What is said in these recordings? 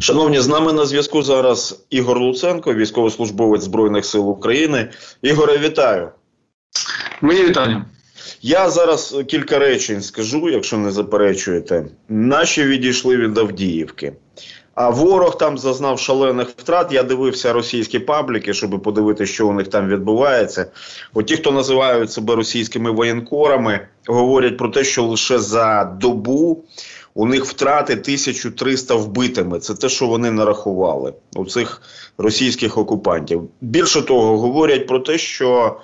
Шановні, з нами на зв'язку зараз Ігор Луценко, військовослужбовець Збройних сил України. Ігоре, вітаю. Мої вітання. Я зараз кілька речень скажу, якщо не заперечуєте. Наші відійшли від Авдіївки. А ворог там зазнав шалених втрат. Я дивився російські пабліки, щоб подивитися, що у них там відбувається. От ті, хто називають себе російськими воєнкорами, говорять про те, що лише за добу у них втрати 1300 вбитими. Це те, що вони нарахували у цих російських окупантів. Більше того, говорять про те, що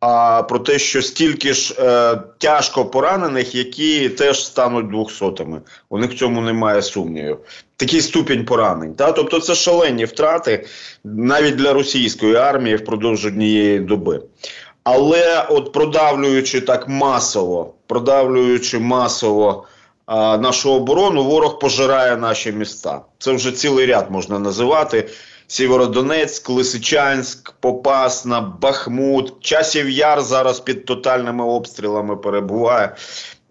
а про те, що стільки ж е, тяжко поранених, які теж стануть двохсотими. У них в цьому немає сумнівів. Такий ступінь поранень. Та? Тобто це шалені втрати навіть для російської армії впродовж однієї доби. Але от продавлюючи так масово, продавлюючи масово нашу оборону, ворог пожирає наші міста. Це вже цілий ряд можна називати. Сєвєродонецьк, Лисичанськ, Попасна, Бахмут, Часів Яр зараз під тотальними обстрілами перебуває.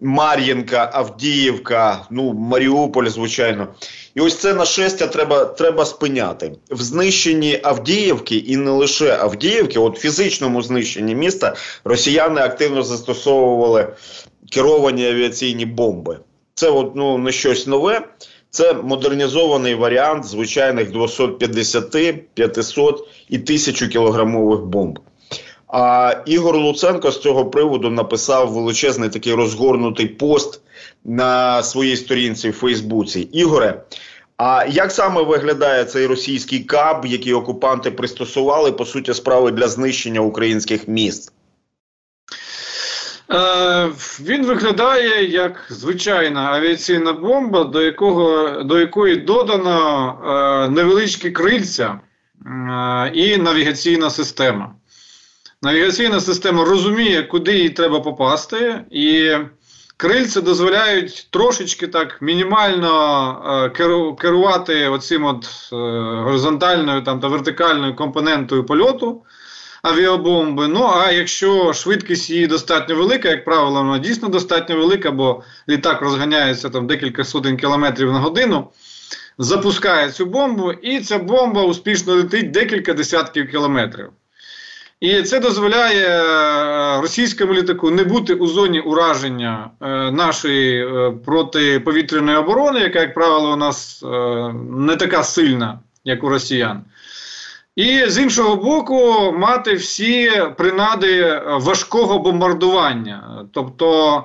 Мар'їнка, Авдіївка, ну Маріуполь, звичайно. І ось це нашестя треба треба спиняти. В знищенні Авдіївки і не лише Авдіївки, от фізичному знищенні міста росіяни активно застосовували керовані авіаційні бомби. Це от, ну, не щось нове. Це модернізований варіант звичайних 250, 500 і 1000 кілограмових бомб. А Ігор Луценко з цього приводу написав величезний такий розгорнутий пост на своїй сторінці в Фейсбуці. Ігоре, а як саме виглядає цей російський каб, який окупанти пристосували по суті справи для знищення українських міст? Е, він виглядає як звичайна авіаційна бомба, до якого, до якої додано е, невеличкі крильця е, і навігаційна система. Навігаційна система розуміє, куди їй треба попасти, і крильця дозволяють трошечки так мінімально е, керувати оцим от е, горизонтальною там, та вертикальною компонентою польоту авіабомби. Ну а якщо швидкість її достатньо велика, як правило, вона дійсно достатньо велика, бо літак розганяється там декілька сотень кілометрів на годину, запускає цю бомбу, і ця бомба успішно летить декілька десятків кілометрів. І це дозволяє е, російському літаку не бути у зоні ураження е, нашої е, протиповітряної оборони, яка, як правило, у нас не така сильна, як у росіян. І з іншого боку, мати всі принади важкого бомбардування. Тобто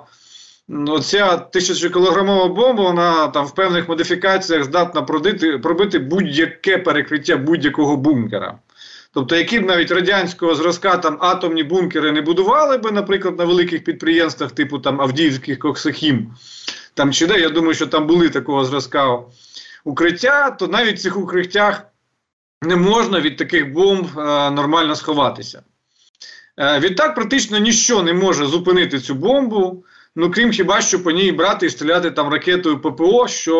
оця тисячокілограмова бомба, вона там в певних модифікаціях здатна пробити, пробити будь-яке перекриття будь-якого бункера. Тобто, які б навіть радянського зразка там атомні бункери не будували би, наприклад, на великих підприємствах, типу там Авдіївських Коксахім, там чи де, я думаю, що там були такого зразка укриття, то навіть в цих укриттях не можна від таких бомб е, нормально сховатися. Е, відтак, практично ніщо не може зупинити цю бомбу. Ну, крім хіба що по ній брати і стріляти там ракетою ППО, що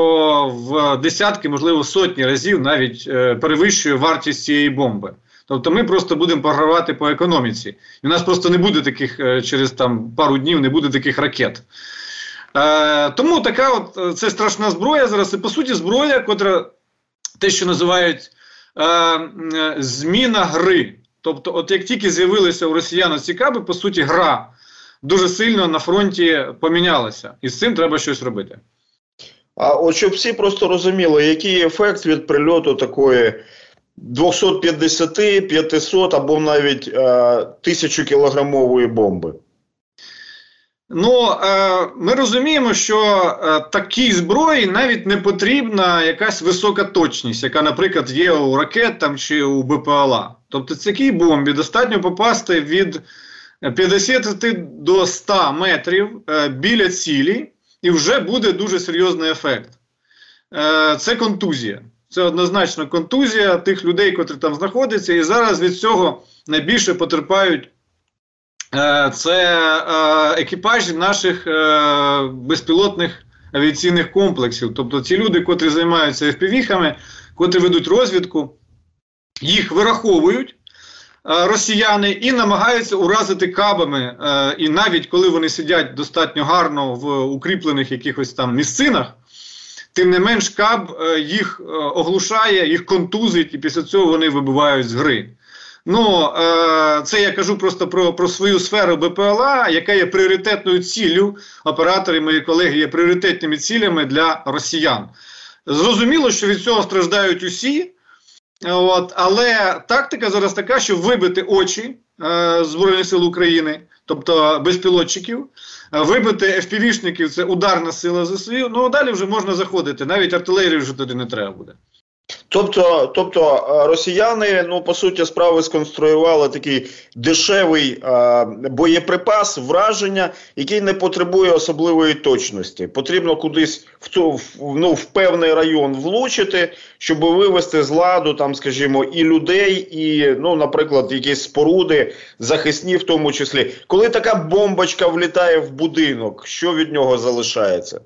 в десятки, можливо, сотні разів навіть е, перевищує вартість цієї бомби. Тобто ми просто будемо програвати по економіці. І у нас просто не буде таких через там пару днів, не буде таких ракет. Е, Тому така от це страшна зброя зараз. І по суті, зброя, котра те, що називають е, зміна гри. Тобто, от як тільки з'явилися у росіян ці каби, по суті, гра дуже сильно на фронті помінялася. І з цим треба щось робити. А от щоб всі просто розуміли, який ефект від прильоту такої 250, 500 або навіть е, тисячу кілограмової бомби. Ну, е, ми розуміємо, що е, такій зброї навіть не потрібна якась висока точність, яка, наприклад, є у ракет там, чи у БПЛА. Тобто, такій бомбі достатньо попасти від 50 до 100 метрів е, біля цілі, і вже буде дуже серйозний ефект. Е, Це контузія. Це однозначно контузія тих людей, котрі там знаходяться, і зараз від цього найбільше потерпають е, це е, екіпажі наших е, безпілотних авіаційних комплексів. Тобто ці люди, котрі займаються FPV-хами, котрі ведуть розвідку, їх вираховують. Е, росіяни і намагаються уразити кабами, е, і навіть коли вони сидять достатньо гарно в укріплених якихось там місцинах, тим не менш КАБ е, їх е, оглушає, їх контузить, і після цього вони вибивають з гри. Ну, е, це я кажу просто про про свою сферу БПЛА, яка є пріоритетною ціллю. Оператори, мої колеги, є пріоритетними цілями для росіян. Зрозуміло, що від цього страждають усі, от, але тактика зараз така, щоб вибити очі е, Збройних сил України, тобто безпілотчиків, е, вибити FPV-шників, це ударна сила ЗСУ, ну а далі вже можна заходити, навіть артилерії вже туди не треба буде. Тобто, тобто е, росіяни, ну по суті, справи сконструювали такий дешевий а, е, боєприпас, враження, який не потребує особливої точності. Потрібно кудись в ту ну, в певний район влучити, щоб вивести з ладу, там, скажімо, і людей, і, ну, наприклад, якісь споруди захисні, в тому числі. Коли така бомбочка влітає в будинок, що від нього залишається?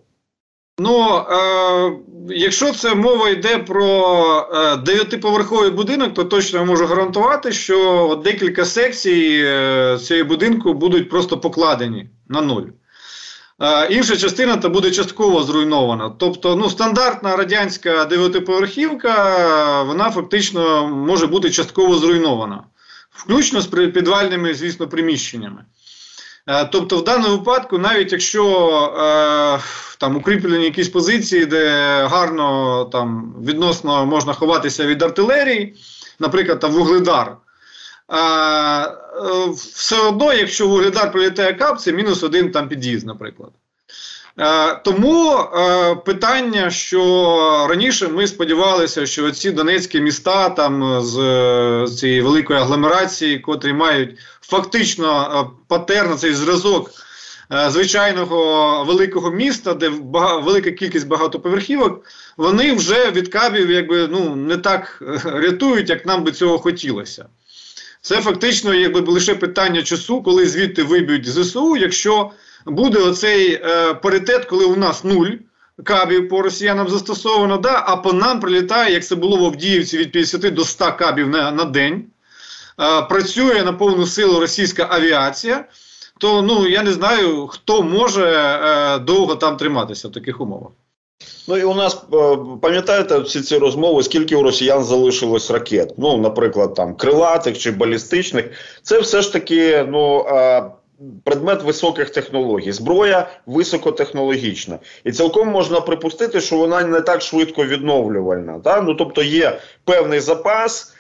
Ну, е, якщо це мова йде про е, дев'ятиповерховий будинок, то точно я можу гарантувати, що декілька секцій е, цієї будинку будуть просто покладені на нуль. Е, інша частина то буде частково зруйнована. Тобто, ну, стандартна радянська дев'ятиповерхівка, вона фактично може бути частково зруйнована, включно з підвальними, звісно, приміщеннями. Е, тобто, в даному випадку, навіть якщо е, там укріплені якісь позиції, де гарно там відносно можна ховатися від артилерії, наприклад, там вугледар, е, все одно, якщо вугледар прилітає кап, це мінус один там під'їзд, наприклад. Е, тому е, питання, що раніше ми сподівалися, що ці донецькі міста там з, цієї великої агломерації, котрі мають фактично е, патерн, цей зразок звичайного великого міста, де велика кількість багатоповерхівок, вони вже від кабів якби ну не так рятують, як нам би цього хотілося. Це фактично якби лише питання часу, коли звідти виб'ють ЗСУ, якщо буде оцей е, паритет, коли у нас нуль кабів по росіянам застосовано, да, а по нам прилітає, як це було в Авдіївці, від 50 до 100 кабів на, на день. Е, працює на повну силу російська авіація. То ну я не знаю, хто може е, довго там триматися в таких умовах. Ну і у нас е, пам'ятаєте всі ці розмови, скільки у росіян залишилось ракет? Ну, наприклад, там крилатих чи балістичних. Це все ж таки ну, е, предмет високих технологій, зброя високотехнологічна, і цілком можна припустити, що вона не так швидко відновлювальна. Та? Ну тобто є певний запас.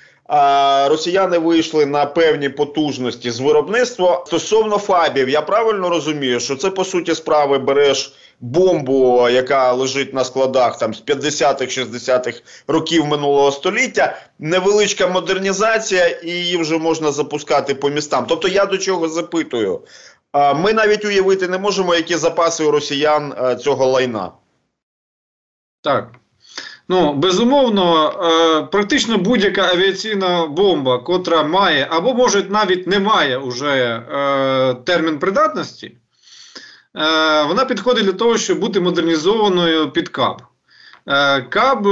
Росіяни вийшли на певні потужності з виробництва стосовно фабів. Я правильно розумію, що це по суті справи береш бомбу, яка лежить на складах там з 50-х, 60-х років минулого століття. Невеличка модернізація, і її вже можна запускати по містам. Тобто, я до чого запитую. Ми навіть уявити не можемо, які запаси у росіян е, цього лайна. Так. Ну, безумовно, е, практично будь-яка авіаційна бомба, котра має або може навіть не має уже е, термін придатності, Е, вона підходить для того, щоб бути модернізованою під КАБ. КАБ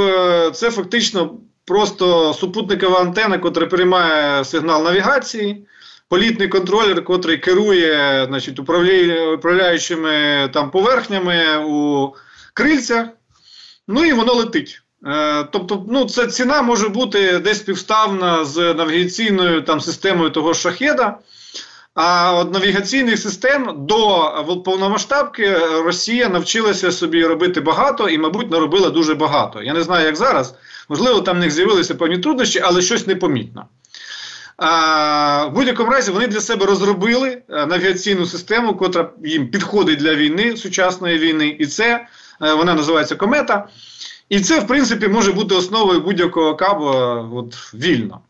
це фактично просто супутникова антена, яка приймає сигнал навігації, політний контролер, який керує значить, управляючими там поверхнями у крильцях, ну і воно летить. Тобто, ну, це ціна може бути десь співставна з навігаційною там системою того шахеда. А от навігаційних систем до повномасштабки Росія навчилася собі робити багато і, мабуть, наробила дуже багато. Я не знаю, як зараз. Можливо, там в них з'явилися певні труднощі, але щось непомітно. А, В будь-якому разі вони для себе розробили е, навігаційну систему, котра їм підходить для війни, сучасної війни, і це е, вона називається комета. І це, в принципі, може бути основою будь-якого кабу от, вільно.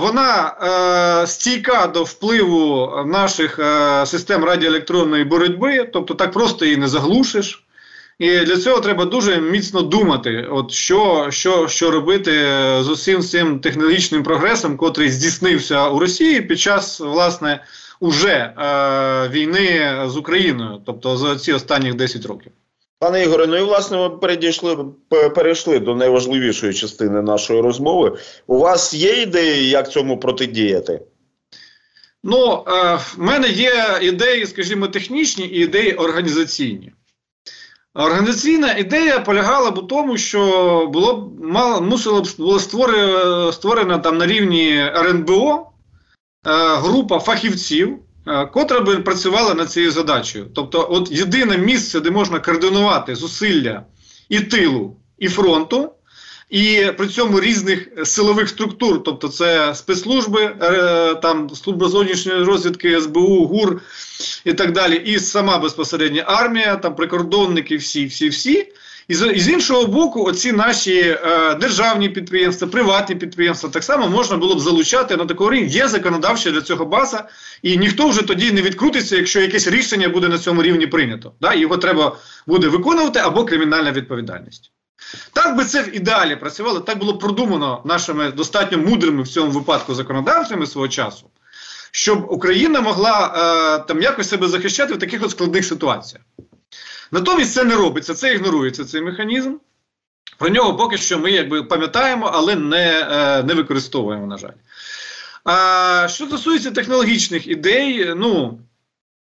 Вона е, стійка до впливу наших е, систем радіоелектронної боротьби, тобто так просто її не заглушиш. І для цього треба дуже міцно думати, от що що, що робити з усім цим технологічним прогресом, котрий здійснився у Росії під час власне уже е, війни з Україною, тобто за ці останні 10 років. Пане Ігоре, ну і власне ми перейшли, перейшли до найважливішої частини нашої розмови. У вас є ідеї, як цьому протидіяти? Ну, е, в мене є ідеї, скажімо, технічні і ідеї організаційні. Організаційна ідея полягала б у тому, що було мало мусило б було створена, створена там на рівні РНБО е, група фахівців, котра би працювала над цією задачею. Тобто, от єдине місце, де можна координувати зусилля і тилу, і фронту, і при цьому різних силових структур, тобто це спецслужби, е, там служба зовнішньої розвідки, СБУ, ГУР і так далі, і сама безпосередня армія, там прикордонники, всі, всі, всі. І з, і з іншого боку, оці наші е, державні підприємства, приватні підприємства так само можна було б залучати на такий рівень. Є законодавча для цього база, і ніхто вже тоді не відкрутиться, якщо якесь рішення буде на цьому рівні прийнято. Да? Його треба буде виконувати або кримінальна відповідальність. Так би це в ідеалі працювало, так було продумано нашими достатньо мудрими в цьому випадку законодавцями свого часу, щоб Україна могла е, там якось себе захищати в таких от складних ситуаціях. Натомість це не робиться, це ігнорується цей механізм. Про нього поки що ми якби пам'ятаємо, але не е, не використовуємо, на жаль. А що стосується технологічних ідей, ну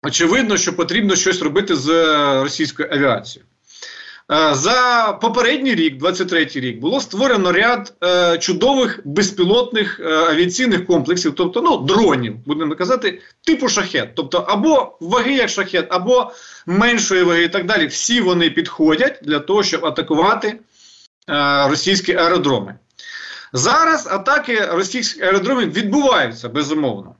очевидно, що потрібно щось робити з російською авіацією. Е, за попередній рік, 23-й рік, було створено ряд е, чудових безпілотних е, авіаційних комплексів, тобто ну, дронів, будемо казати, типу шахет. Тобто, або ваги як шахет, або меншої ваги, і так далі. Всі вони підходять для того, щоб атакувати е, російські аеродроми. Зараз атаки російських аеродромів відбуваються безумовно.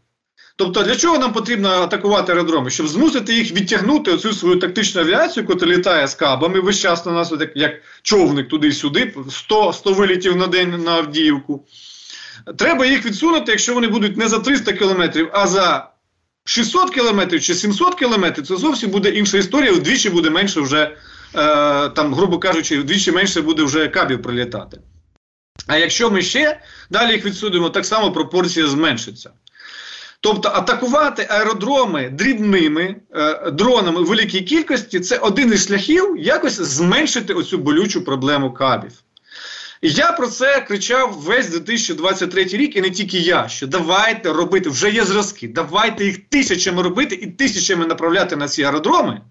Тобто, для чого нам потрібно атакувати аеродроми? Щоб змусити їх відтягнути оцю свою тактичну авіацію, яка літає з кабами весь час на нас, як, як човник туди-сюди, 100 100 вилітів на день на Авдіївку. Треба їх відсунути, якщо вони будуть не за 300 кілометрів, а за 600 кілометрів чи 700 кілометрів, це зовсім буде інша історія, вдвічі буде менше вже, е, там, грубо кажучи, вдвічі менше буде вже кабів прилітати. А якщо ми ще далі їх відсудимо, так само пропорція зменшиться. Тобто атакувати аеродроми дрібними е, дронами великій кількості це один із шляхів якось зменшити оцю болючу проблему кабів. І я про це кричав весь 2023 рік, і не тільки я, що давайте робити, вже є зразки, давайте їх тисячами робити і тисячами направляти на ці аеродроми.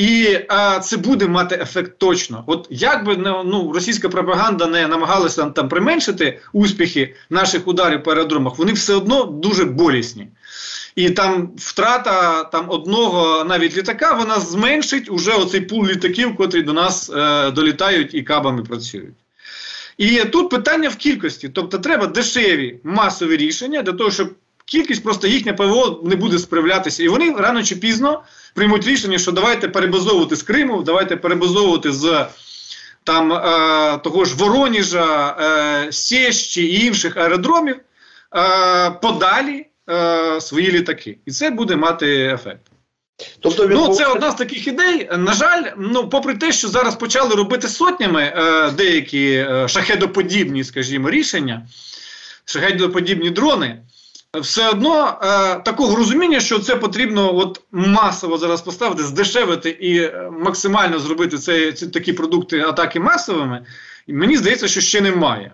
І а, це буде мати ефект точно. От як би ну, російська пропаганда не намагалася там применшити успіхи наших ударів по аеродромах, вони все одно дуже болісні. І там втрата там одного навіть літака, вона зменшить уже оцей пул літаків, котрі до нас е, долітають і кабами працюють. І тут питання в кількості. Тобто треба дешеві масові рішення для того, щоб кількість просто їхня ПВО не буде справлятися. І вони рано чи пізно приймуть рішення, що давайте перебазовувати з Криму, давайте перебазовувати з там е, того ж Вороніжа, е, Сєщі і інших аеродромів е, подалі е, свої літаки. І це буде мати ефект. Тобто він ну, це одна з таких ідей. На жаль, ну попри те, що зараз почали робити сотнями е, деякі е, шахедоподібні, скажімо, рішення, шахедоподібні дрони все одно е, такого розуміння, що це потрібно от масово зараз поставити, здешевити і е, максимально зробити це, ці такі продукти атаки масовими, мені здається, що ще немає.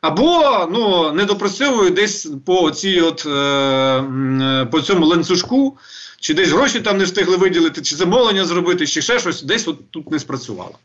Або ну, не допрацьовують десь по цій от, е, е, по цьому ланцюжку, чи десь гроші там не встигли виділити, чи замовлення зробити, чи ще щось, десь от тут не спрацювало.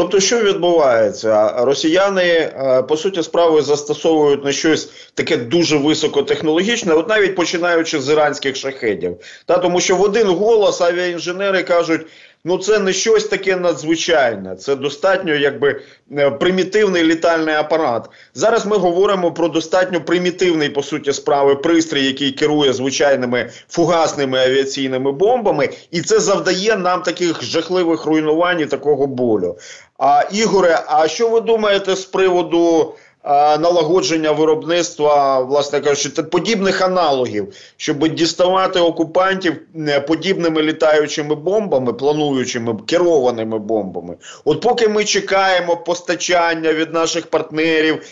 Тобто, що відбувається? Росіяни е, по суті справи застосовують на щось таке дуже високотехнологічне, от навіть починаючи з іранських шахедів. Та тому, що в один голос авіаінженери кажуть. Ну, це не щось таке надзвичайне, це достатньо якби е, примітивний літальний апарат. Зараз ми говоримо про достатньо примітивний, по суті, справи пристрій, який керує звичайними фугасними авіаційними бомбами, і це завдає нам таких жахливих руйнувань і такого болю. А Ігоре, а що ви думаєте з приводу? Налагодження виробництва, власне кажучи, подібних аналогів, щоб діставати окупантів е, подібними літаючими бомбами, плануючими керованими бомбами. От поки ми чекаємо постачання від наших партнерів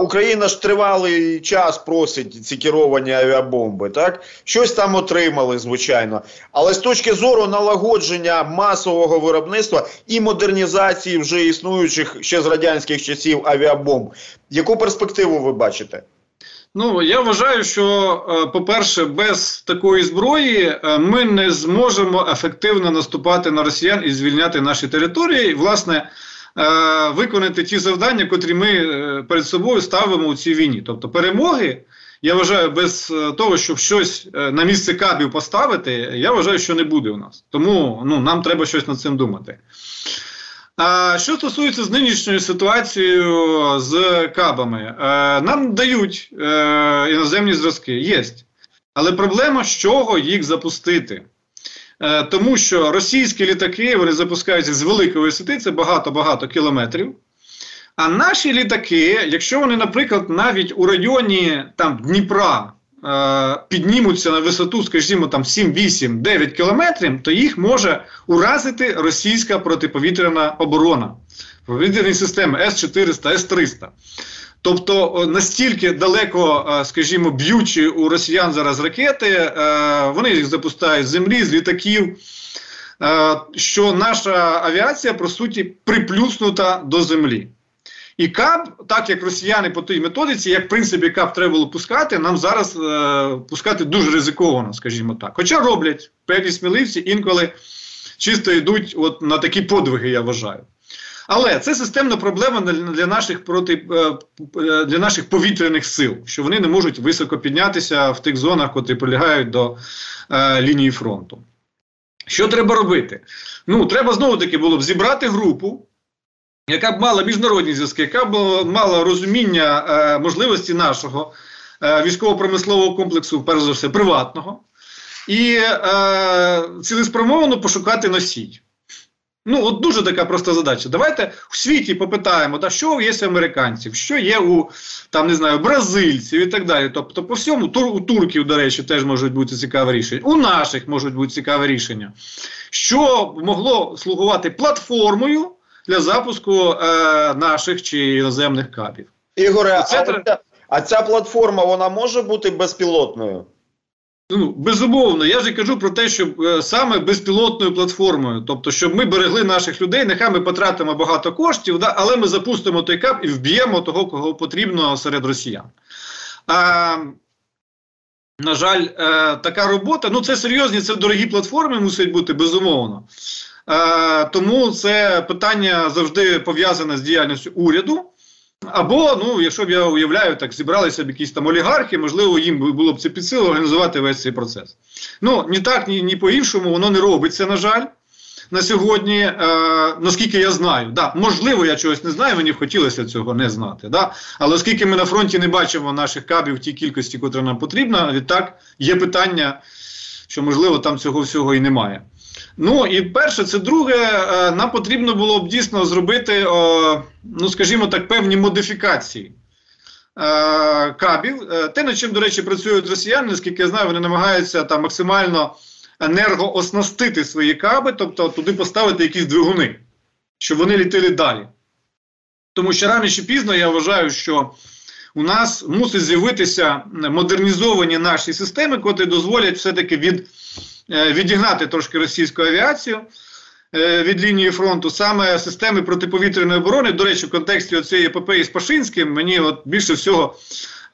Україна ж тривалий час просить ці керовані авіабомби. Так щось там отримали, звичайно. Але з точки зору налагодження масового виробництва і модернізації вже існуючих ще з радянських часів авіабомб, яку перспективу ви бачите? Ну, я вважаю, що, е, по-перше, без такої зброї е, ми не зможемо ефективно наступати на росіян і звільняти наші території, власне, виконати ті завдання, котрі ми перед собою ставимо у цій війні. Тобто перемоги, я вважаю, без того, щоб щось на місце кабів поставити, я вважаю, що не буде у нас. Тому ну, нам треба щось над цим думати. А що стосується з нинішньою ситуацією з кабами, е, нам дають е, іноземні зразки, є. Але проблема, з чого їх запустити. Е, тому що російські літаки вони запускаються з великої висоти, це багато-багато кілометрів. А наші літаки, якщо вони, наприклад, навіть у районі там, Дніпра Е, піднімуться на висоту, скажімо, там 7, 8, 9 кілометрів, то їх може уразити російська протиповітряна оборона, повітряні системи С-400, С-300. Тобто настільки далеко, е, скажімо, б'ючі у росіян зараз ракети, е, вони їх запускають з землі, з літаків, що наша авіація, по суті, приплюснута до землі. І КАП, так як росіяни по тій методиці, як в принципі КАП треба було пускати, нам зараз е, пускати дуже ризиковано, скажімо так. Хоча роблять певні сміливці, інколи чисто йдуть от на такі подвиги, я вважаю. Але це системна проблема для наших проти, е, е, для наших повітряних сил, що вони не можуть високо піднятися в тих зонах, котрі прилягають до е, лінії фронту. Що треба робити? Ну, треба знову таки було б зібрати групу яка б мала міжнародні зв'язки, яка б мала розуміння е, можливості нашого е, військово-промислового комплексу, перш за все, приватного, і е, цілеспрямовано пошукати носій. Ну, от дуже така проста задача. Давайте у світі попитаємо, да, що є у американців, що є у там, не знаю, бразильців і так далі. Тобто, по всьому тур, у турків, до речі, теж можуть бути цікаві рішення. У наших можуть бути цікаві рішення, що могло слугувати платформою для запуску е, наших чи іноземних кабів. Ігоре, Це... а, ця, а ця платформа вона може бути безпілотною? Ну, Безумовно, я ж кажу про те, що е, саме безпілотною платформою, тобто, щоб ми берегли наших людей, нехай ми потратимо багато коштів, да, але ми запустимо той кап і вб'ємо того, кого потрібно серед росіян. А, На жаль, е, така робота, ну це серйозні, це дорогі платформи мусить бути, безумовно. Е, тому це питання завжди пов'язане з діяльністю уряду. Або, ну, якщо б я уявляю, так зібралися б якісь там олігархи, можливо, їм було б це під силу організувати весь цей процес. Ну, ні так, ні, ні по-іншому, воно не робиться, на жаль, на сьогодні, е, наскільки я знаю. Да, Можливо, я чогось не знаю, мені б хотілося цього не знати. Да? Але оскільки ми на фронті не бачимо наших кабів тій кількості, котра нам потрібна, відтак є питання, що можливо там цього всього і немає. Ну і перше, це друге, е, нам потрібно було б дійсно зробити, ну скажімо так, певні модифікації е, кабів. Е, те, над чим, до речі, працюють росіяни, наскільки я знаю, вони намагаються там максимально енергооснастити свої каби, тобто туди поставити якісь двигуни, щоб вони літили далі. Тому що рано чи пізно я вважаю, що у нас мусить з'явитися модернізовані наші системи, котрі дозволять все-таки від відігнати трошки російську авіацію е, від лінії фронту, саме системи протиповітряної оборони. До речі, в контексті цієї епопеї з Пашинським мені от більше всього.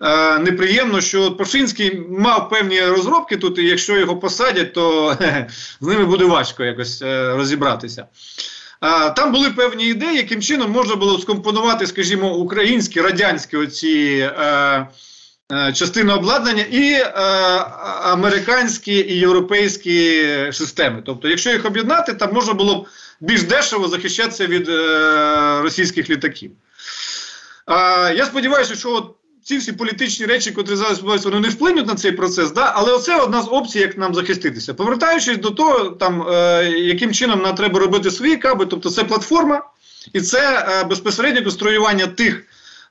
Е, неприємно, що Пашинський мав певні розробки тут, і якщо його посадять, то з ними буде важко якось розібратися. Там були певні ідеї, яким чином можна було скомпонувати, скажімо, українські радянські оці Е, частини обладнання і е, американські і європейські системи. Тобто, якщо їх об'єднати, там можна було б більш дешево захищатися від е, російських літаків. Е, я сподіваюся, що от ці всі політичні речі, які зараз відбуваються, вони не вплинуть на цей процес, да? але оце одна з опцій, як нам захиститися. Повертаючись до того, там, е, яким чином нам треба робити свої каби, тобто це платформа і це е, безпосередньо конструювання тих.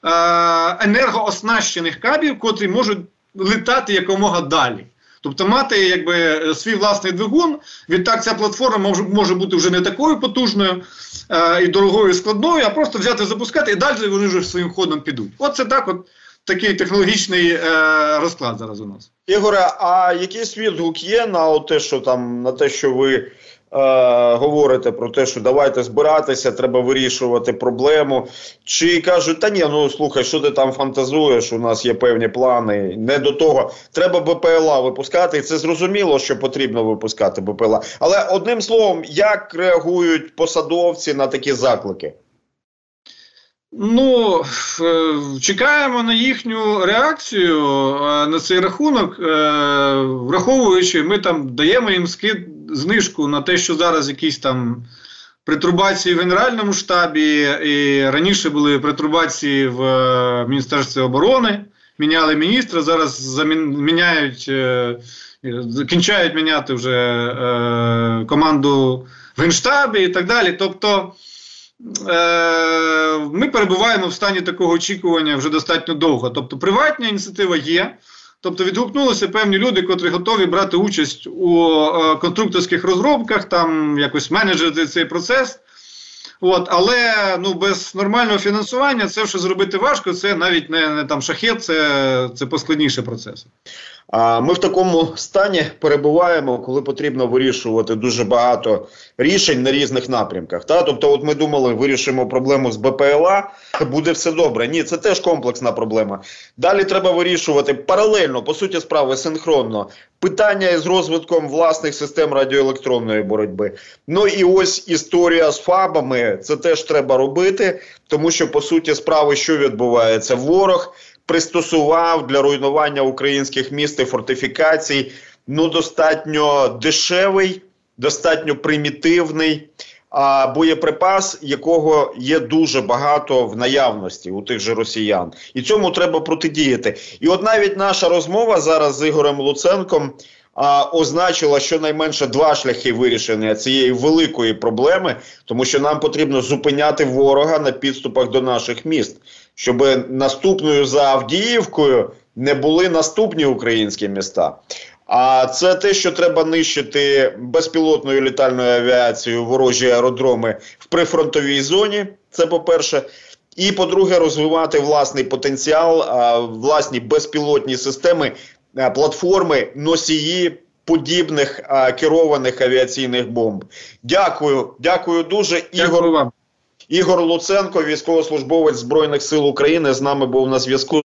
Е, енергооснащених кабів, котрі можуть летати якомога далі. Тобто мати якби свій власний двигун, відтак ця платформа може може бути вже не такою потужною е, і дорогою і складною, а просто взяти запускати і далі вони вже своїм ходом підуть. От це так, от такий технологічний е, розклад зараз у нас. Ігоре, а якийсь відгук є на те, що там на те, що ви говорите про те, що давайте збиратися, треба вирішувати проблему. Чи кажуть, та ні, ну слухай, що ти там фантазуєш? У нас є певні плани. Не до того. Треба БПЛА випускати, і це зрозуміло, що потрібно випускати БПЛА. Але одним словом, як реагують посадовці на такі заклики? Ну, е, чекаємо на їхню реакцію е, на цей рахунок, е, враховуючи, ми там даємо їм скид знижку на те, що зараз якісь там притурбації в Генеральному штабі, і раніше були притурбації в Міністерстві оборони, міняли міністра, зараз замін, міняють, кінчають міняти вже команду в Генштабі і так далі. Тобто. Е, ми перебуваємо в стані такого очікування вже достатньо довго. Тобто, приватна ініціатива є. Тобто відгукнулися певні люди, котрі готові брати участь у е, конструкторських розробках, там якось менеджерити цей процес. От, Але ну, без нормального фінансування це що зробити важко. Це навіть не не там шахет, це це поскладніший процес. А ми в такому стані перебуваємо, коли потрібно вирішувати дуже багато рішень на різних напрямках. Та? Тобто, от ми думали, вирішимо проблему з БПЛА, буде все добре. Ні, це теж комплексна проблема. Далі треба вирішувати паралельно, по суті, справи синхронно. Питання із розвитком власних систем радіоелектронної боротьби. Ну і ось історія з ФАБами. Це теж треба робити, тому що по суті справи, що відбувається, ворог пристосував для руйнування українських міст і фортифікацій ну достатньо дешевий, достатньо примітивний а, боєприпас, якого є дуже багато в наявності у тих же росіян, і цьому треба протидіяти. І от навіть наша розмова зараз з Ігорем Луценком. А, означила щонайменше два шляхи вирішення цієї великої проблеми, тому що нам потрібно зупиняти ворога на підступах до наших міст щоб наступною за Авдіївкою не були наступні українські міста. А це те, що треба нищити безпілотною літальною авіацією ворожі аеродроми в прифронтовій зоні. Це по-перше. І по-друге, розвивати власний потенціал, власні безпілотні системи, платформи, носії подібних керованих авіаційних бомб. Дякую, дякую дуже, Дякую Ігор. вам. Ігор Луценко, військовослужбовець Збройних сил України, з нами був на зв'язку.